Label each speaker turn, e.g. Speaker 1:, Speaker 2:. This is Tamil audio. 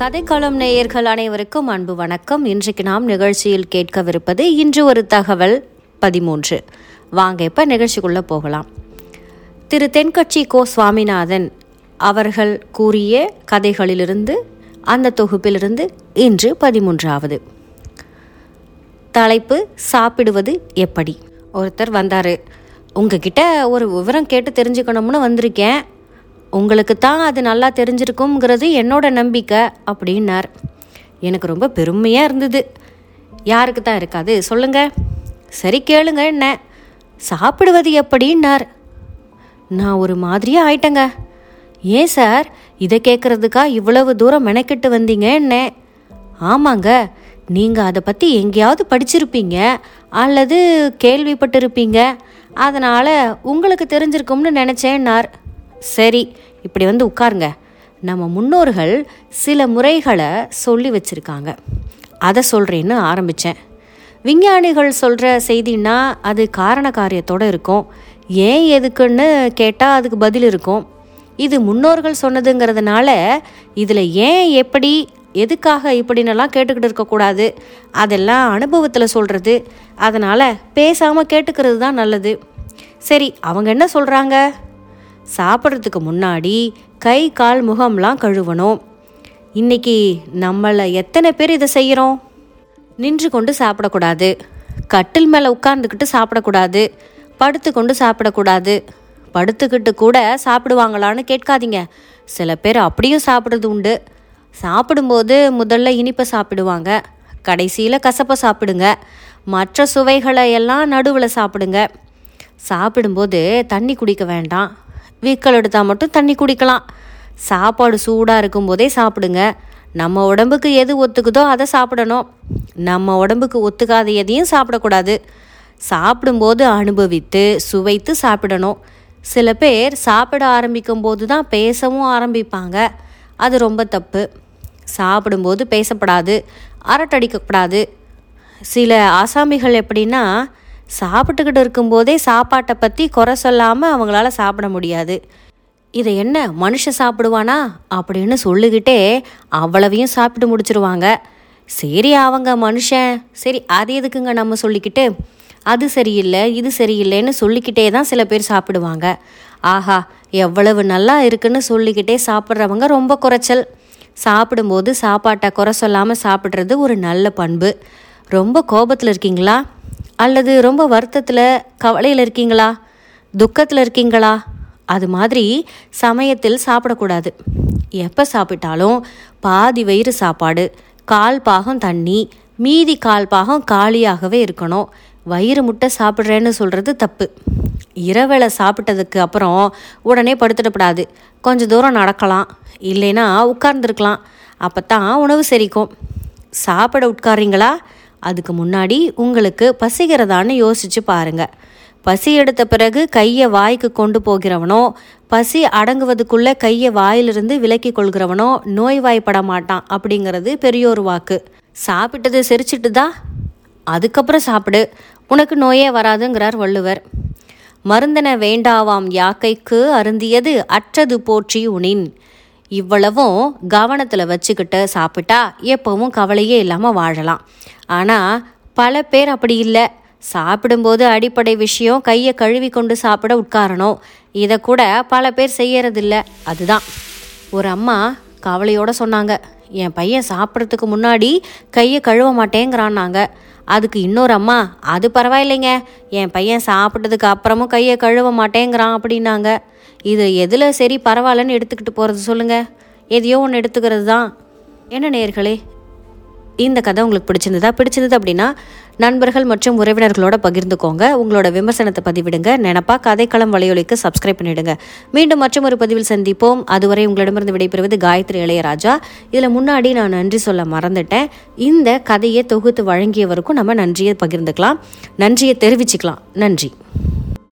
Speaker 1: கதைக்களம் நேயர்கள் அனைவருக்கும் அன்பு வணக்கம் இன்றைக்கு நாம் நிகழ்ச்சியில் கேட்கவிருப்பது இன்று ஒரு தகவல் பதிமூன்று வாங்க இப்போ நிகழ்ச்சிக்குள்ளே போகலாம் திரு தென்கட்சி கோ சுவாமிநாதன் அவர்கள் கூறிய கதைகளிலிருந்து அந்த தொகுப்பிலிருந்து இன்று பதிமூன்றாவது தலைப்பு சாப்பிடுவது எப்படி ஒருத்தர் வந்தார் உங்ககிட்ட ஒரு விவரம் கேட்டு தெரிஞ்சுக்கணும்னு வந்திருக்கேன் உங்களுக்கு தான் அது நல்லா தெரிஞ்சிருக்குங்கிறது என்னோட நம்பிக்கை அப்படின்னார் எனக்கு ரொம்ப பெருமையாக இருந்தது யாருக்கு தான் இருக்காது சொல்லுங்க சரி கேளுங்க என்ன சாப்பிடுவது எப்படின்னார் நான் ஒரு மாதிரியாக ஆயிட்டங்க ஏன் சார் இதை கேட்குறதுக்கா இவ்வளவு தூரம் மெனக்கெட்டு வந்தீங்க என்ன ஆமாங்க நீங்கள் அதை பற்றி எங்கேயாவது படிச்சிருப்பீங்க அல்லது கேள்விப்பட்டிருப்பீங்க அதனால் உங்களுக்கு தெரிஞ்சிருக்கும்னு நினச்சேன்னார் சரி இப்படி வந்து உட்காருங்க நம்ம முன்னோர்கள் சில முறைகளை சொல்லி வச்சுருக்காங்க அதை சொல்கிறேன்னு ஆரம்பித்தேன் விஞ்ஞானிகள் சொல்கிற செய்தின்னா அது காரண காரியத்தோடு இருக்கும் ஏன் எதுக்குன்னு கேட்டால் அதுக்கு பதில் இருக்கும் இது முன்னோர்கள் சொன்னதுங்கிறதுனால இதில் ஏன் எப்படி எதுக்காக இப்படின்னெல்லாம் கேட்டுக்கிட்டு இருக்கக்கூடாது அதெல்லாம் அனுபவத்தில் சொல்கிறது அதனால் பேசாமல் கேட்டுக்கிறது தான் நல்லது சரி அவங்க என்ன சொல்கிறாங்க சாப்பிட்றதுக்கு முன்னாடி கை கால் முகம்லாம் கழுவணும் இன்னைக்கு நம்மளை எத்தனை பேர் இதை செய்கிறோம் நின்று கொண்டு சாப்பிடக்கூடாது கட்டில் மேலே உட்கார்ந்துக்கிட்டு சாப்பிடக்கூடாது படுத்து கொண்டு சாப்பிடக்கூடாது படுத்துக்கிட்டு கூட சாப்பிடுவாங்களான்னு கேட்காதீங்க சில பேர் அப்படியும் சாப்பிட்றது உண்டு சாப்பிடும்போது முதல்ல இனிப்பை சாப்பிடுவாங்க கடைசியில் கசப்பை சாப்பிடுங்க மற்ற சுவைகளை எல்லாம் நடுவில் சாப்பிடுங்க சாப்பிடும்போது தண்ணி குடிக்க வேண்டாம் வீக்கல் எடுத்தால் மட்டும் தண்ணி குடிக்கலாம் சாப்பாடு சூடாக இருக்கும்போதே சாப்பிடுங்க நம்ம உடம்புக்கு எது ஒத்துக்குதோ அதை சாப்பிடணும் நம்ம உடம்புக்கு ஒத்துக்காத எதையும் சாப்பிடக்கூடாது சாப்பிடும்போது அனுபவித்து சுவைத்து சாப்பிடணும் சில பேர் சாப்பிட ஆரம்பிக்கும் போது தான் பேசவும் ஆரம்பிப்பாங்க அது ரொம்ப தப்பு சாப்பிடும்போது பேசப்படாது அரட்டடிக்கப்படாது சில ஆசாமிகள் எப்படின்னா சாப்பிட்டுக்கிட்டு இருக்கும்போதே சாப்பாட்டை பற்றி குறை சொல்லாமல் அவங்களால சாப்பிட முடியாது இதை என்ன மனுஷன் சாப்பிடுவானா அப்படின்னு சொல்லிக்கிட்டே அவ்வளவையும் சாப்பிட்டு முடிச்சிருவாங்க சரி அவங்க மனுஷன் சரி அது எதுக்குங்க நம்ம சொல்லிக்கிட்டு அது சரியில்லை இது சரியில்லைன்னு சொல்லிக்கிட்டே தான் சில பேர் சாப்பிடுவாங்க ஆஹா எவ்வளவு நல்லா இருக்குன்னு சொல்லிக்கிட்டே சாப்பிட்றவங்க ரொம்ப குறைச்சல் சாப்பிடும்போது சாப்பாட்டை குறை சொல்லாமல் சாப்பிட்றது ஒரு நல்ல பண்பு ரொம்ப கோபத்தில் இருக்கீங்களா அல்லது ரொம்ப வருத்தத்தில் கவலையில் இருக்கீங்களா துக்கத்தில் இருக்கீங்களா அது மாதிரி சமயத்தில் சாப்பிடக்கூடாது எப்போ சாப்பிட்டாலும் பாதி வயிறு சாப்பாடு கால் பாகம் தண்ணி மீதி கால் பாகம் காலியாகவே இருக்கணும் வயிறு முட்டை சாப்பிட்றேன்னு சொல்கிறது தப்பு இரவேளை சாப்பிட்டதுக்கு அப்புறம் உடனே படுத்துடப்படாது கொஞ்சம் தூரம் நடக்கலாம் இல்லைன்னா உட்கார்ந்துருக்கலாம் அப்போ தான் உணவு செரிக்கும் சாப்பிட உட்காரீங்களா அதுக்கு முன்னாடி உங்களுக்கு பசிக்கிறதான்னு யோசிச்சு பாருங்க பசி எடுத்த பிறகு கையை வாய்க்கு கொண்டு போகிறவனோ பசி அடங்குவதுக்குள்ளே கையை வாயிலிருந்து விலக்கி கொள்கிறவனோ நோய்வாய்ப்பட மாட்டான் அப்படிங்கிறது பெரியோர் வாக்கு சாப்பிட்டது சிரிச்சிட்டு தான் அதுக்கப்புறம் சாப்பிடு உனக்கு நோயே வராதுங்கிறார் வள்ளுவர் மருந்தன வேண்டாவாம் யாக்கைக்கு அருந்தியது அற்றது போற்றி உனின் இவ்வளவும் கவனத்தில் வச்சுக்கிட்டு சாப்பிட்டா எப்பவும் கவலையே இல்லாமல் வாழலாம் ஆனால் பல பேர் அப்படி இல்லை சாப்பிடும்போது அடிப்படை விஷயம் கையை கழுவி கொண்டு சாப்பிட உட்காரணும் இதை கூட பல பேர் செய்யறதில்ல அதுதான் ஒரு அம்மா கவலையோடு சொன்னாங்க என் பையன் சாப்பிட்றதுக்கு முன்னாடி கையை கழுவ மாட்டேங்கிறான்னாங்க அதுக்கு இன்னொரு அம்மா அது பரவாயில்லைங்க என் பையன் சாப்பிட்டதுக்கு அப்புறமும் கையை கழுவ மாட்டேங்கிறான் அப்படின்னாங்க இது எதில் சரி பரவாயில்லன்னு எடுத்துக்கிட்டு போகிறது சொல்லுங்கள் எதையோ ஒன்று எடுத்துக்கிறது தான் என்ன நேர்களே இந்த கதை உங்களுக்கு பிடிச்சிருந்ததா பிடிச்சிருந்தது அப்படின்னா நண்பர்கள் மற்றும் உறவினர்களோட பகிர்ந்துக்கோங்க உங்களோட விமர்சனத்தை பதிவிடுங்க நினப்பா கதைக்களம் வலையொலிக்கு சப்ஸ்கிரைப் பண்ணிடுங்க மீண்டும் மற்றும் ஒரு பதிவில் சந்திப்போம் அதுவரை உங்களிடமிருந்து விடைபெறுவது காயத்ரி இளையராஜா இதில் முன்னாடி நான் நன்றி சொல்ல மறந்துட்டேன் இந்த கதையை தொகுத்து வழங்கியவருக்கும் நம்ம நன்றியை பகிர்ந்துக்கலாம் நன்றியை தெரிவிச்சுக்கலாம் நன்றி